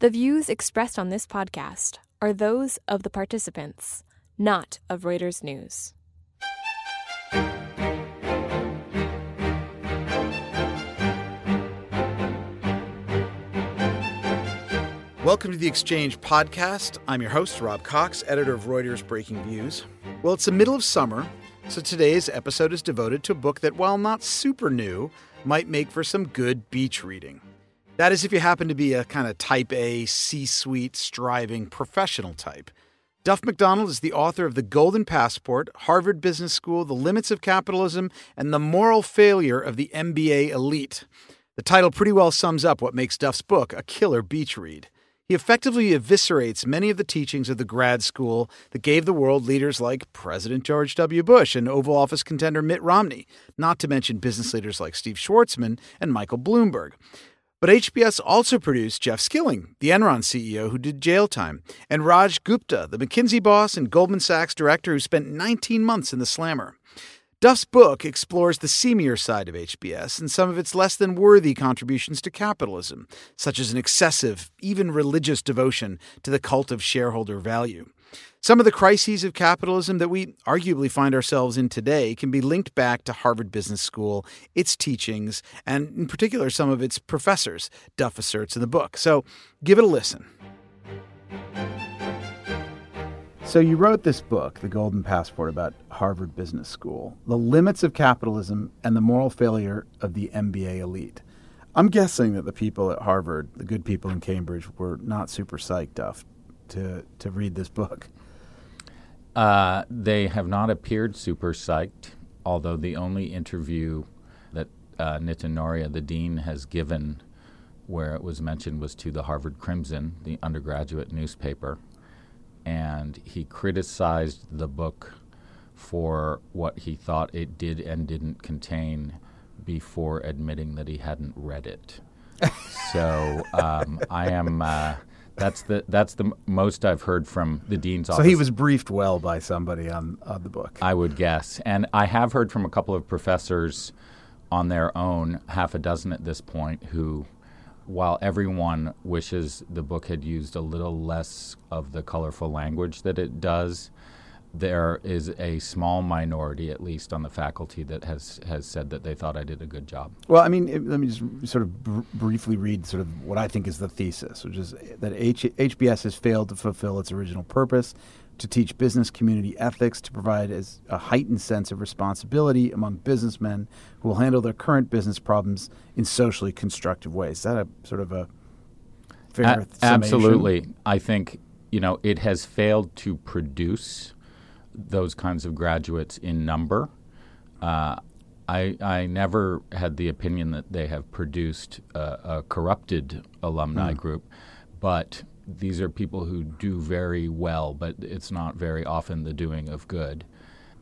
The views expressed on this podcast are those of the participants, not of Reuters News. Welcome to the Exchange podcast. I'm your host, Rob Cox, editor of Reuters Breaking Views. Well, it's the middle of summer, so today's episode is devoted to a book that, while not super new, might make for some good beach reading. That is, if you happen to be a kind of type A, C suite, striving professional type. Duff McDonald is the author of The Golden Passport, Harvard Business School, The Limits of Capitalism, and The Moral Failure of the MBA Elite. The title pretty well sums up what makes Duff's book a killer beach read. He effectively eviscerates many of the teachings of the grad school that gave the world leaders like President George W. Bush and Oval Office contender Mitt Romney, not to mention business leaders like Steve Schwarzman and Michael Bloomberg. But HBS also produced Jeff Skilling, the Enron CEO who did jail time, and Raj Gupta, the McKinsey boss and Goldman Sachs director who spent 19 months in the slammer. Duff's book explores the seamier side of HBS and some of its less than worthy contributions to capitalism, such as an excessive, even religious devotion to the cult of shareholder value. Some of the crises of capitalism that we arguably find ourselves in today can be linked back to Harvard Business School, its teachings, and in particular some of its professors, Duff asserts in the book. So give it a listen. So you wrote this book, The Golden Passport, about Harvard Business School, the limits of capitalism and the moral failure of the MBA elite. I'm guessing that the people at Harvard, the good people in Cambridge, were not super psyched up to to read this book. Uh, they have not appeared super psyched, although the only interview that uh, Nitin Nohria, the dean, has given where it was mentioned was to the Harvard Crimson, the undergraduate newspaper and he criticized the book for what he thought it did and didn't contain before admitting that he hadn't read it. so um, I am. Uh, that's the that's the most I've heard from the dean's office. So he was briefed well by somebody on, on the book. I would guess, and I have heard from a couple of professors on their own, half a dozen at this point, who while everyone wishes the book had used a little less of the colorful language that it does, there is a small minority, at least on the faculty, that has has said that they thought I did a good job. Well, I mean, it, let me just sort of br- briefly read sort of what I think is the thesis, which is that H- HBS has failed to fulfill its original purpose to teach business community ethics, to provide as a heightened sense of responsibility among businessmen who will handle their current business problems in socially constructive ways. Is that a sort of a fair a- Absolutely. I think, you know, it has failed to produce those kinds of graduates in number. Uh, I, I never had the opinion that they have produced a, a corrupted alumni mm. group, but these are people who do very well, but it's not very often the doing of good.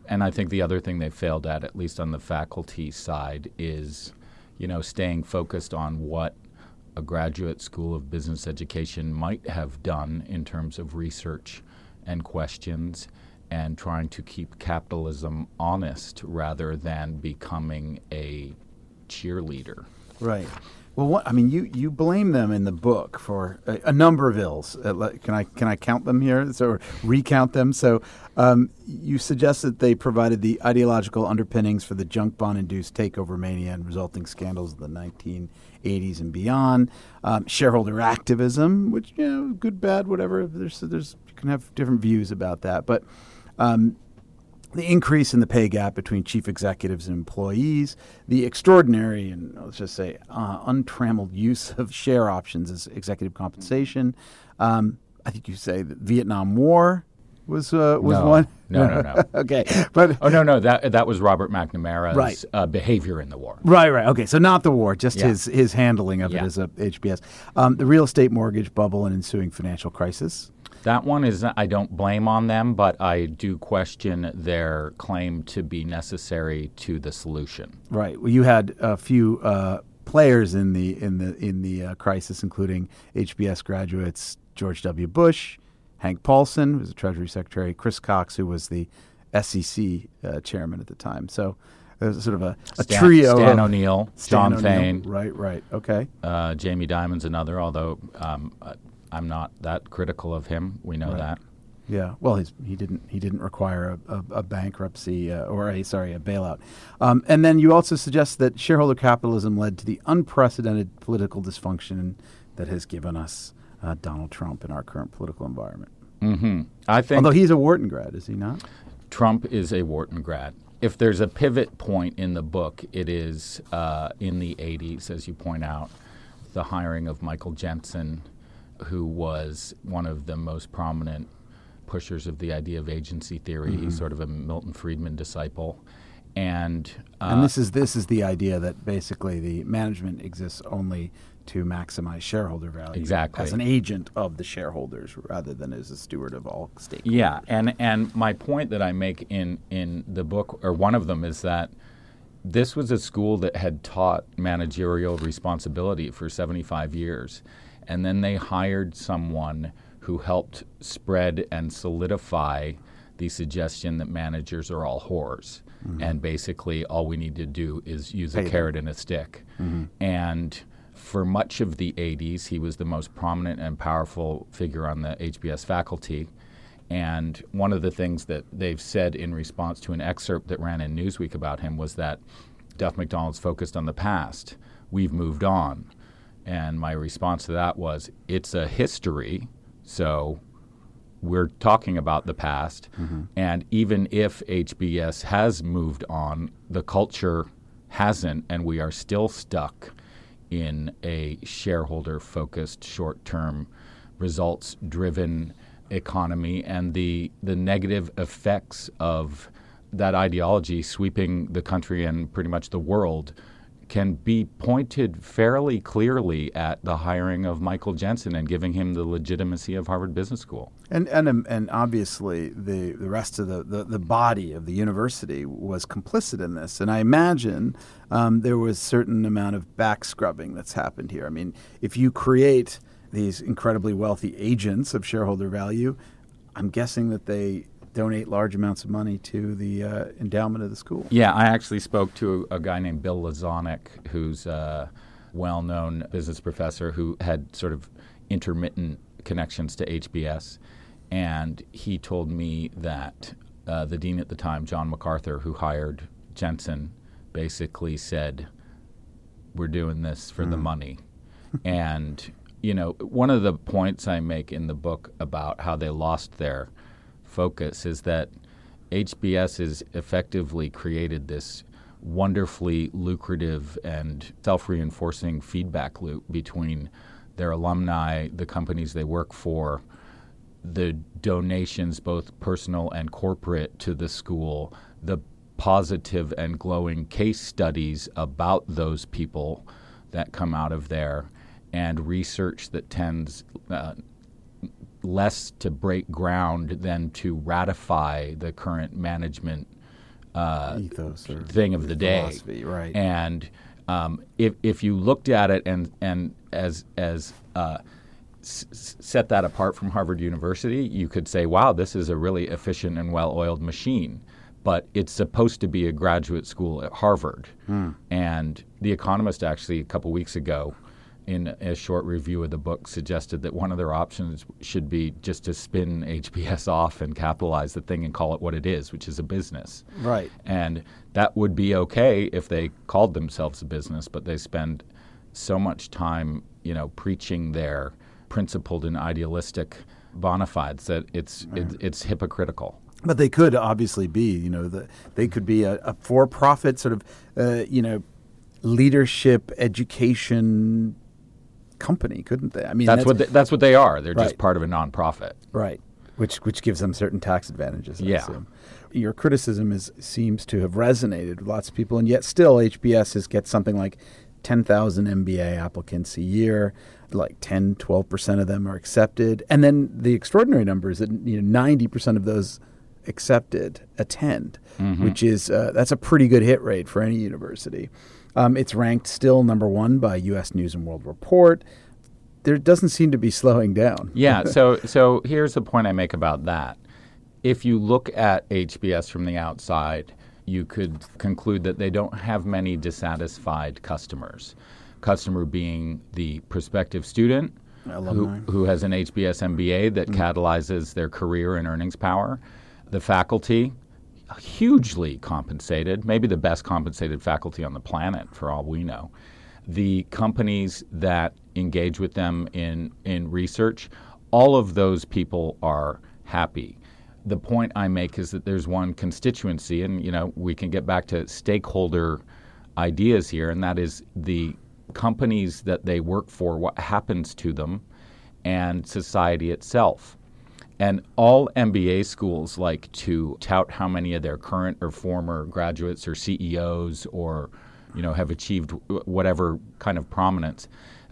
And I think the other thing they failed at, at least on the faculty side, is, you know, staying focused on what a graduate school of business education might have done in terms of research and questions and trying to keep capitalism honest rather than becoming a cheerleader. Right. Well, what, I mean, you, you blame them in the book for a, a number of ills. Uh, can I can I count them here? So recount them. So um, you suggest that they provided the ideological underpinnings for the junk bond-induced takeover mania and resulting scandals of the 1980s and beyond. Um, shareholder activism, which you know, good, bad, whatever. There's there's you can have different views about that, but um, the increase in the pay gap between chief executives and employees, the extraordinary and let's just say uh, untrammeled use of share options as executive compensation. Um, I think you say the Vietnam War was uh, was no, one. No, no, no. okay, but oh no, no, that that was Robert McNamara's right. uh, behavior in the war. Right, right. Okay, so not the war, just yeah. his his handling of yeah. it as a HBS. Um, the real estate mortgage bubble and ensuing financial crisis. That one is, I don't blame on them, but I do question their claim to be necessary to the solution. Right. Well, you had a few uh, players in the in the in the uh, crisis, including HBS graduates George W. Bush, Hank Paulson, who was the Treasury Secretary, Chris Cox, who was the SEC uh, chairman at the time. So there's sort of a, a Stan, trio. Stan O'Neal, Stan John O'Neal. Thain. Right, right. Okay. Uh, Jamie Dimon's another, although um, I'm not that critical of him. We know Right. that. Yeah, well, he's, he didn't he didn't require a, a, a bankruptcy uh, or a sorry a bailout, um, and then you also suggest that shareholder capitalism led to the unprecedented political dysfunction that has given us uh, Donald Trump in our current political environment. hmm I think Although he's a Wharton grad, is he not? Trump is a Wharton grad. If there's a pivot point in the book, it is uh, in the 80s, as you point out, the hiring of Michael Jensen, who was one of the most prominent pushers of the idea of agency theory. He's sort of a Milton Friedman disciple. And, uh, and this is this is the idea that basically the management exists only to maximize shareholder value, Exactly. as an agent of the shareholders rather than as a steward of all stakeholders. Yeah, and and my point that I make in in the book, or one of them, is that this was a school that had taught managerial responsibility for 75 years, and then they hired someone who helped spread and solidify the suggestion that managers are all whores, mm-hmm. and basically all we need to do is use a carrot and a stick, mm-hmm. and. For much of the 80s, he was the most prominent and powerful figure on the HBS faculty. And one of the things that they've said in response to an excerpt that ran in Newsweek about him was that Duff McDonald's focused on the past. We've moved on. And my response to that was it's a history, so we're talking about the past. Mm-hmm. And even if HBS has moved on, the culture hasn't, and we are still stuck in a shareholder focused, short term, results driven economy and the, the negative effects of that ideology sweeping the country and pretty much the world can be pointed fairly clearly at the hiring of Michael Jensen and giving him the legitimacy of Harvard Business School. And and um, and obviously the the rest of the, the, the body of the university was complicit in this. And I imagine um, there was certain amount of back scrubbing that's happened here. I mean, if you create these incredibly wealthy agents of shareholder value, I'm guessing that they donate large amounts of money to the uh, endowment of the school. Yeah, I actually spoke to a, guy named Bill Lazonick, who's a well known business professor who had sort of intermittent connections to HBS. And he told me that uh, the dean at the time, John McArthur, who hired Jensen, basically said, We're doing this for the money. and, you know, one of the points I make in the book about how they lost their focus is that HBS has effectively created this wonderfully lucrative and self reinforcing feedback loop between their alumni, the companies they work for, the donations, both personal and corporate, to the school, the positive and glowing case studies about those people that come out of there, and research that tends uh, less to break ground than to ratify the current management uh, Ethos or thing of the day. right. And um, if if you looked at it and and as as uh, s- set that apart from Harvard University, you could say, wow, this is a really efficient and well-oiled machine. But it's supposed to be a graduate school at Harvard. And The Economist actually a couple weeks ago, in a short review of the book, suggested that one of their options should be just to spin HBS off and capitalize the thing and call it what it is, which is a business. Right. And that would be okay if they called themselves a business, but they spend so much time, you know, preaching their principled and idealistic bona fides that it's it, it's hypocritical. But they could obviously be, you know, the, they could be a, a for-profit sort of, uh, you know, leadership education company, couldn't they? I mean, That's, what they, that's what they are. They're just part of a nonprofit. right, which which gives them certain tax advantages. I Yeah. assume. Your criticism is seems to have resonated with lots of people, and yet still HBS gets something like ten thousand MBA applicants a year. Like 10, 12 percent of them are accepted, and then the extraordinary number is that you know ninety percent of those accepted attend, which is uh, that's a pretty good hit rate for any university. Um, it's ranked still number one by U.S. News and World Report. There doesn't seem to be slowing down. Yeah. So so here's the point I make about that. If you look at HBS from the outside, you could conclude that they don't have many dissatisfied customers. Customer being the prospective student, who, who has an HBS MBA that catalyzes their career and earnings power. The faculty, hugely compensated, maybe the best compensated faculty on the planet for all we know. The companies that engage with them in, in research, all of those people are happy. The point I make is that there's one constituency, and you know we can get back to stakeholder ideas here, and that is the companies that they work for, what happens to them, and society itself. And all MBA schools like to tout how many of their current or former graduates or CEOs or you know have achieved whatever kind of prominence.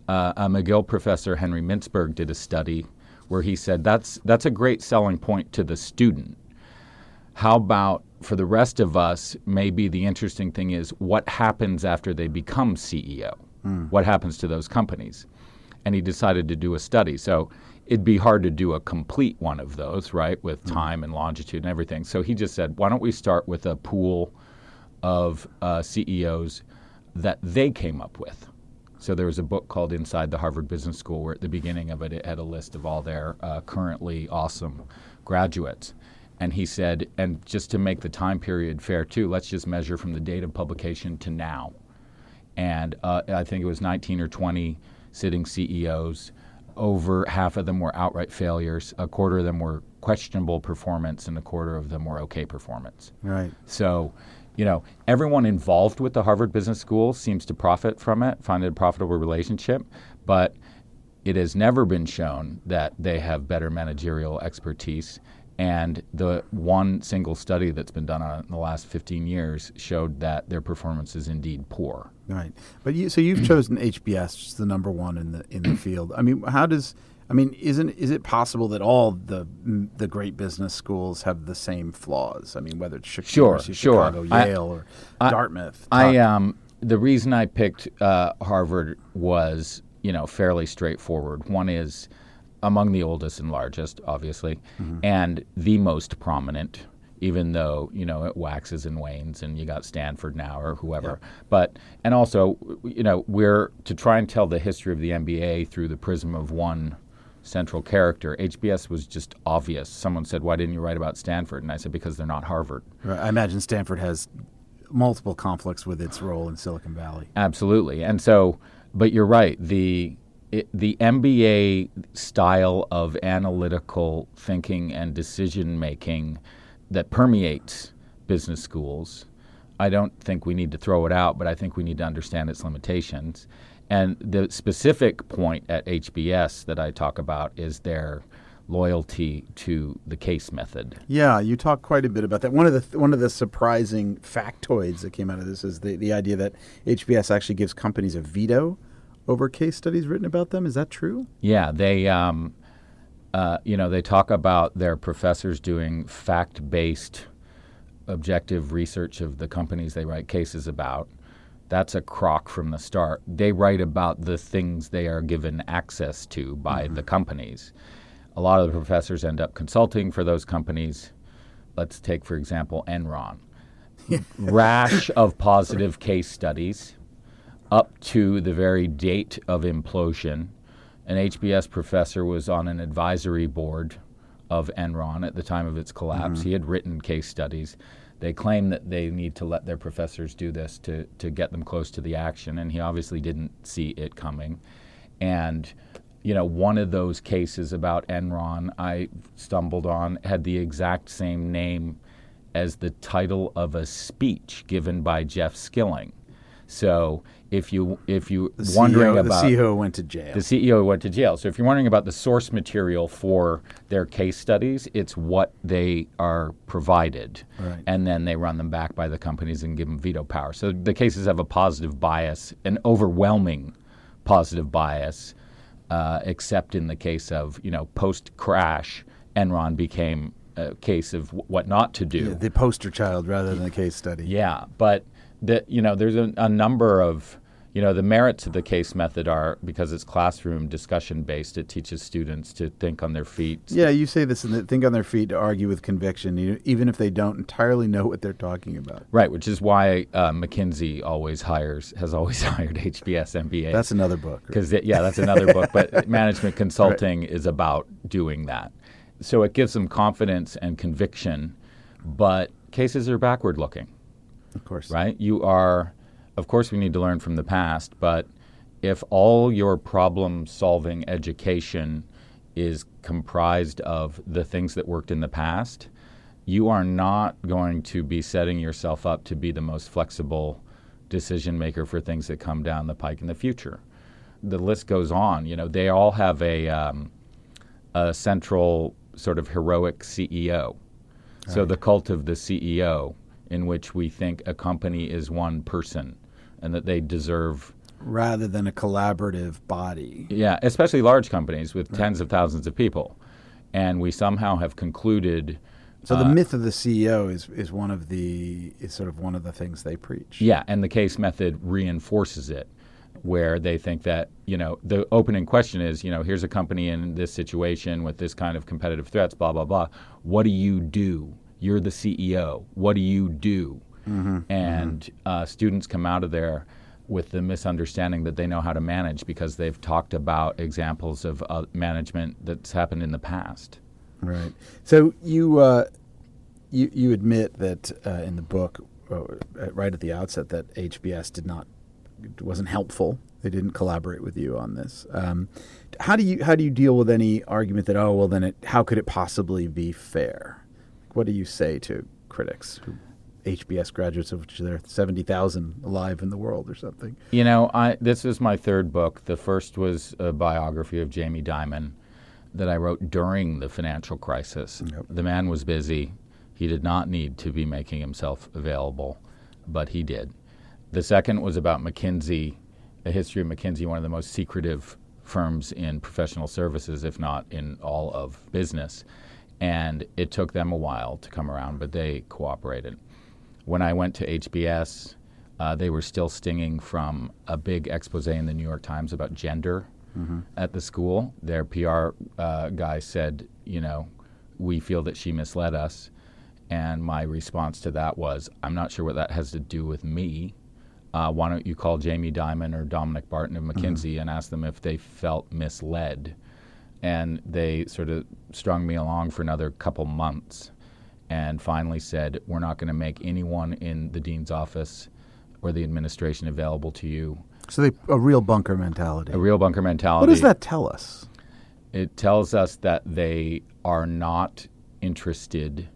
Uh, a McGill professor Henry Mintzberg did a study where he said that's that's a great selling point to the student. How about for the rest of us? Maybe the interesting thing is what happens after they become CEO. Mm. What happens to those companies? And he decided to do a study. So it'd be hard to do a complete one of those, right, with mm. time and longitude and everything. So he just said, why don't we start with a pool of uh, CEOs that they came up with? So there was a book called Inside the Harvard Business School, where at the beginning of it, it had a list of all their uh, currently awesome graduates. And he said, and just to make the time period fair too, let's just measure from the date of publication to now. And uh, I think it was 19 or 20 sitting CEOs over half of them were outright failures, a quarter of them were questionable performance, and a quarter of them were okay performance. Right. So, you know, everyone involved with the Harvard Business School seems to profit from it, find it a profitable relationship, but it has never been shown that they have better managerial expertise. And the one single study that's been done on it in the last 15 years showed that their performance is indeed poor. Right, but you, so you've chosen HBS, the number one in the in the field. I mean, how does I mean, isn't is it possible that all the the great business schools have the same flaws? I mean, whether it's Chicago, sure, Chicago, Yale, or I, Dartmouth. I um the reason I picked uh, Harvard was you know fairly straightforward. One is among the oldest and largest, obviously, mm-hmm. and the most prominent even though you know it waxes and wanes and you got Stanford now or whoever. Yeah. But and also you know we're to try and tell the history of the MBA through the prism of one central character. HBS was just obvious. Someone said, "Why didn't you write about Stanford?" And I said, "Because they're not Harvard." Right. I imagine Stanford has multiple conflicts with its role in Silicon Valley. Absolutely, and so, but you're right. The it, the MBA style of analytical thinking and decision making that permeates business schools. I don't think we need to throw it out, but I think we need to understand its limitations. And the specific point at HBS that I talk about is their loyalty to the case method. Yeah, you talk quite a bit about that. One of the th- one of the surprising factoids that came out of this is the, the idea that HBS actually gives companies a veto over case studies written about them. Is that true? Yeah, they um, uh, you know, they talk about their professors doing fact based, objective research of the companies they write cases about. That's a crock from the start. They write about the things they are given access to by mm-hmm. the companies. A lot of the professors end up consulting for those companies. Let's take, for example, Enron. Rash of positive case studies up to the very date of implosion an HBS professor was on an advisory board of Enron at the time of its collapse. Mm-hmm. He had written case studies. They claim that they need to let their professors do this to, to get them close to the action, and he obviously didn't see it coming. And, you know, one of those cases about Enron I stumbled on had the exact same name as the title of a speech given by Jeff Skilling. So if you if you the wondering CEO, about the CEO went to jail. The CEO went to jail. So if you're wondering about the source material for their case studies, it's what they are provided, right. and then they run them back by the companies and give them veto power. So the cases have a positive bias, an overwhelming positive bias, uh, except in the case of you know post crash, Enron became a case of what not to do. Yeah, the poster child rather than the case study. Yeah, but that you know there's a, a number of you know, the merits of the case method are because it's classroom discussion based. It teaches students to think on their feet. Yeah, you say this and think on their feet to argue with conviction, even if they don't entirely know what they're talking about. Right, which is why uh, McKinsey always hires has always hired HBS mba That's another book. Because yeah, that's another book. But management consulting right. is about doing that. So it gives them confidence and conviction, but cases are backward looking. Of course. Right? You are of course, we need to learn from the past, but if all your problem solving education is comprised of the things that worked in the past, you are not going to be setting yourself up to be the most flexible decision maker for things that come down the pike in the future. The list goes on. You know, they all have a, um, a central sort of heroic CEO. So right. the cult of the CEO, in which we think a company is one person and that they deserve rather than a collaborative body. Yeah, especially large companies with right. tens of thousands of people. And we somehow have concluded so the uh, myth of the CEO is is one of the is sort of one of the things they preach. Yeah, and the case method reinforces it where they think that, you know, the opening question is, you know, here's a company in this situation with this kind of competitive threats, blah blah blah. What do you do? You're the CEO. What do you do? Mm-hmm. And mm-hmm. Uh, students come out of there with the misunderstanding that they know how to manage because they've talked about examples of uh, management that's happened in the past. Right. So you uh, you you admit that uh, in the book, uh, right at the outset, that HBS did not wasn't helpful. They didn't collaborate with you on this. Um, how do you how do you deal with any argument that oh well then it how could it possibly be fair? What do you say to critics who HBS graduates, of which there are 70,000 alive in the world or something. You know, I, this is my third book. The first was a biography of Jamie Dimon that I wrote during the financial crisis. Yep. The man was busy. He did not need to be making himself available, but he did. The second was about McKinsey, a history of McKinsey, one of the most secretive firms in professional services, if not in all of business. And it took them a while to come around, but they cooperated. When I went to HBS, uh, they were still stinging from a big expose in the New York Times about gender mm-hmm. at the school. Their PR uh, guy said, you know, we feel that she misled us. And my response to that was, I'm not sure what that has to do with me. Uh, why don't you call Jamie Dimon or Dominic Barton of McKinsey mm-hmm. and ask them if they felt misled? And they sort of strung me along for another couple months and finally said, We're not going to make anyone in the dean's office or the administration available to you. So they, a real bunker mentality. A real bunker mentality. What does that tell us? It tells us that they are not interested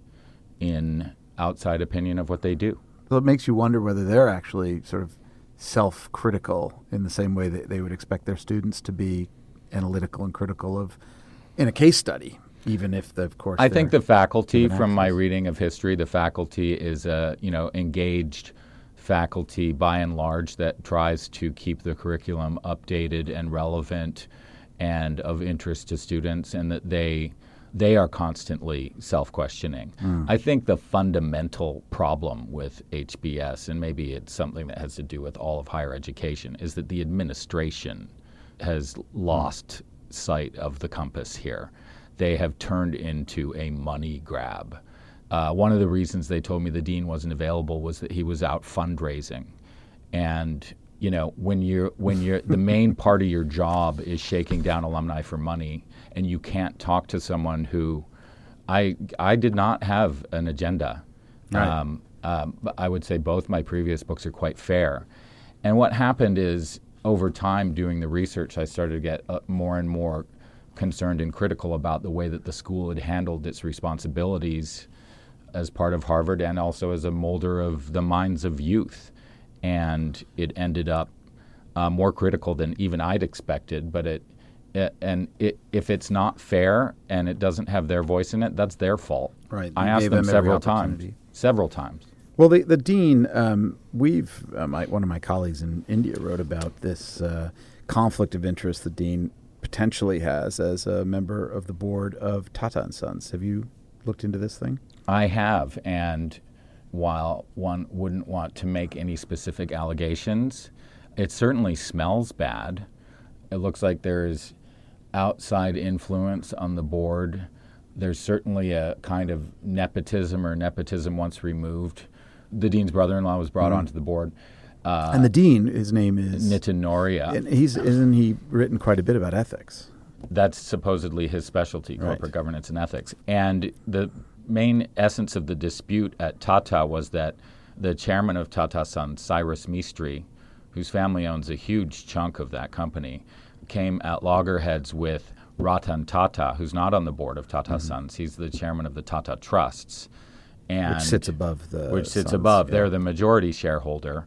in outside opinion of what they do. So it makes you wonder whether they're actually sort of self critical in the same way that they would expect their students to be analytical and critical of in a case study even if the, of course I think the faculty from my reading of history the faculty is a you know engaged faculty by and large that tries to keep the curriculum updated and relevant and of interest to students and that they they are constantly self-questioning. Mm. I think the fundamental problem with HBS and maybe it's something that has to do with all of higher education is that the administration has lost sight of the compass here they have turned into a money grab. Uh, one of the reasons they told me the dean wasn't available was that he was out fundraising, and you know when you're when you're the main part of your job is shaking down alumni for money, and you can't talk to someone who, I I did not have an agenda. Right. Um, um, I would say both my previous books are quite fair, and what happened is over time doing the research, I started to get uh, more and more concerned and critical about the way that the school had handled its responsibilities as part of Harvard and also as a molder of the minds of youth. And it ended up uh, more critical than even I'd expected. But it, it and it, if it's not fair and it doesn't have their voice in it, that's their fault. Right. I asked them, them several times. Several times. Well, the, the dean, um, we've uh, one of my colleagues in India wrote about this uh, conflict of interest the dean potentially has as a member of the board of Tata and Sons. Have you looked into this thing? I have, and while one wouldn't want to make any specific allegations, it certainly smells bad. It looks like there's outside influence on the board. There's certainly a kind of nepotism or nepotism once removed. The dean's brother-in-law was brought onto the board. Uh, and the dean, his name is Nitin Nohria. And he's isn't he written quite a bit about ethics? That's supposedly his specialty, corporate Right. governance and ethics. And the main essence of the dispute at Tata was that the chairman of Tata Sons, Cyrus Mistry, whose family owns a huge chunk of that company, came at loggerheads with Ratan Tata, who's not on the board of Tata Sons. He's the chairman of the Tata Trusts. And. Which sits above the which sits above. yeah. They're the majority shareholder,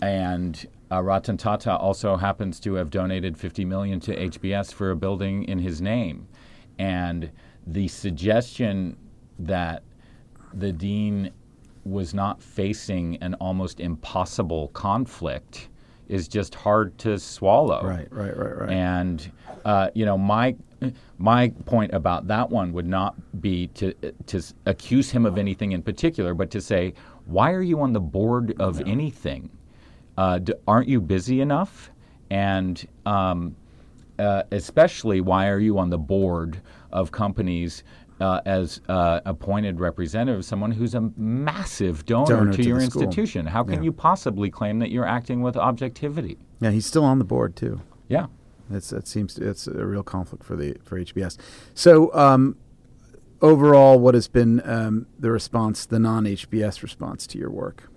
and uh, Ratan Tata also happens to have donated 50 million to HBS for a building in his name, and the suggestion that the dean was not facing an almost impossible conflict is just hard to swallow. Right, right, right, right. And uh, you know, my my point about that one would not be to to accuse him of anything in particular, but to say, why are you on the board of anything? Uh, d- aren't you busy enough? And um, uh, especially, why are you on the board of companies? Uh, as uh, appointed representative, someone who's a massive donor, Donor to, to your school. institution. How can Yeah. you possibly claim that you're acting with objectivity? yeah, he's still on the board too. Yeah. It's, it seems to, it's a real conflict for the for HBS. So um, overall, what has been um, the response, the non HBS response to your work?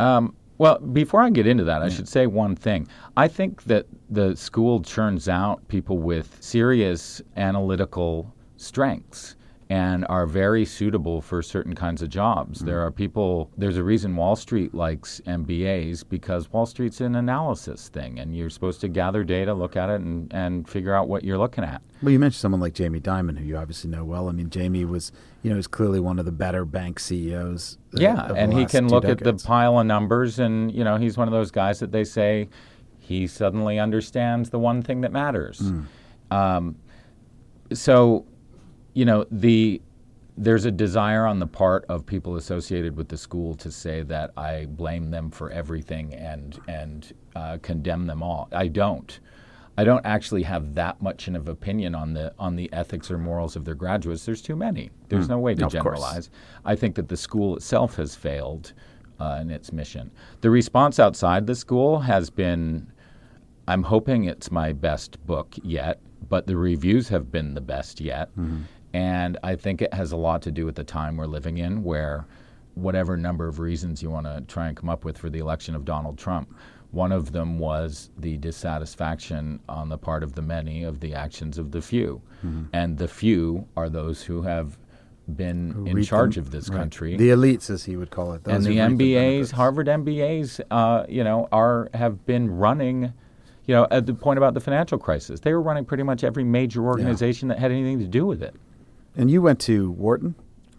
Um, well, before I get into that, I should say one thing. I think that the school churns out people with serious analytical strengths and are very suitable for certain kinds of jobs. There are people, there's a reason Wall Street likes MBAs because Wall Street's an analysis thing and you're supposed to gather data, look at it, and, and figure out what you're looking at. Well, you mentioned someone like Jamie Dimon, who you obviously know well. I mean, Jamie was, you know, is clearly one of the better bank CEOs. uh, Yeah, and he can look at the pile of numbers, and you know he's one of those guys that they say he suddenly understands the one thing that matters. Hmm. Um, so, you know the there's a desire on the part of people associated with the school to say that I blame them for everything and and uh, condemn them all. I don't. I don't actually have that much of an opinion on the on the ethics or morals of their graduates. There's too many. There's no way to course. generalize. I think that the school itself has failed uh, in its mission. The response outside the school has been I'm hoping it's my best book yet, but the reviews have been the best yet. And I think it has a lot to do with the time we're living in, where whatever number of reasons you want to try and come up with for the election of Donald Trump, one of them was the dissatisfaction on the part of the many of the actions of the few. And the few are those who have been in charge them- of this right. country The elites, as he would call it. and the MBAs, benefits. Harvard MBAs, uh, you know, are have been running. You know, at the point about the financial crisis, they were running pretty much every major organization that had anything to do with it. And you went to Wharton?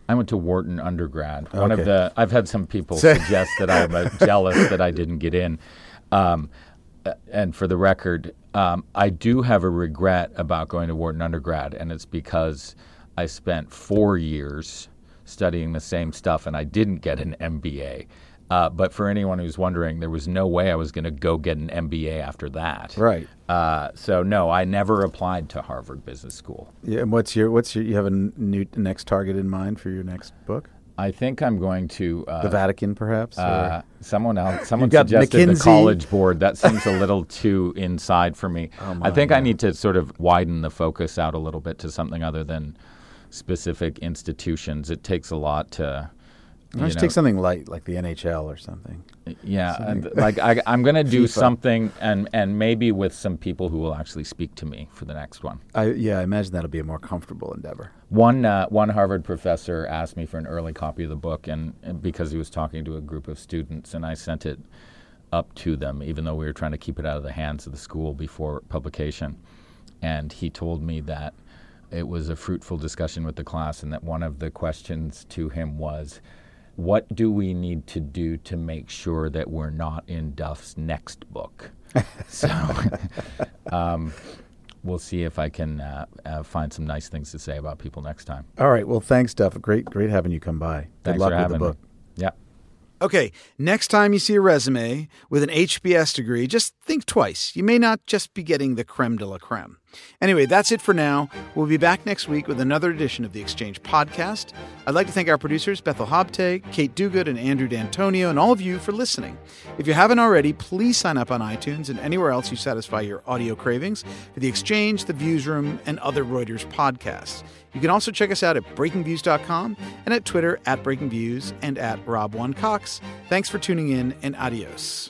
I went to Wharton undergrad. One Okay. of the I've had some people suggest that I'm uh, jealous that I didn't get in. Um, and for the record, um, I do have a regret about going to Wharton undergrad, and it's because I spent four years studying the same stuff and I didn't get an MBA. Uh, but for anyone who's wondering, there was no way I was going to go get an MBA after that. Right. Uh, so no, I never applied to Harvard Business School. Yeah, and what's your what's your you have a new next target in mind for your next book? I think I'm going to uh, The Vatican, perhaps. Uh, someone else, someone suggested the College Board. That seems a little too inside for me. Oh, I think I need to sort of widen the focus out a little bit to something other than specific institutions. It takes a lot to. Why don't you take something light like the NHL or something? yeah, and like I, I'm going to do something, and and maybe with some people who will actually speak to me for the next one. I yeah, I imagine that'll be a more comfortable endeavor. One uh, one Harvard professor asked me for an early copy of the book, and, and because he was talking to a group of students, and I sent it up to them, even though we were trying to keep it out of the hands of the school before publication. And he told me that it was a fruitful discussion with the class, and that one of the questions to him was, "What do we need to do to make sure that we're not in Duff's next book?" so. um, We'll see if I can uh, uh, find some nice things to say about people next time. All right. Well, thanks, Duff. Great, great having you come by. Good Thanks luck for with having the book. me. Yeah. Okay, next time you see a resume with an HBS degree, just think twice. You may not just be getting the creme de la creme. Anyway, that's it for now. We'll be back next week with another edition of the Exchange podcast. I'd like to thank our producers, Bethel Habte, Kate Duguid, and Andrew D'Antonio, and all of you for listening. If you haven't already, please sign up on iTunes and anywhere else you satisfy your audio cravings for the Exchange, the Viewsroom, and other Reuters podcasts. You can also check us out at breakingviews.com and at Twitter at breakingviews and at Rob1Cox. Thanks for tuning in and adios.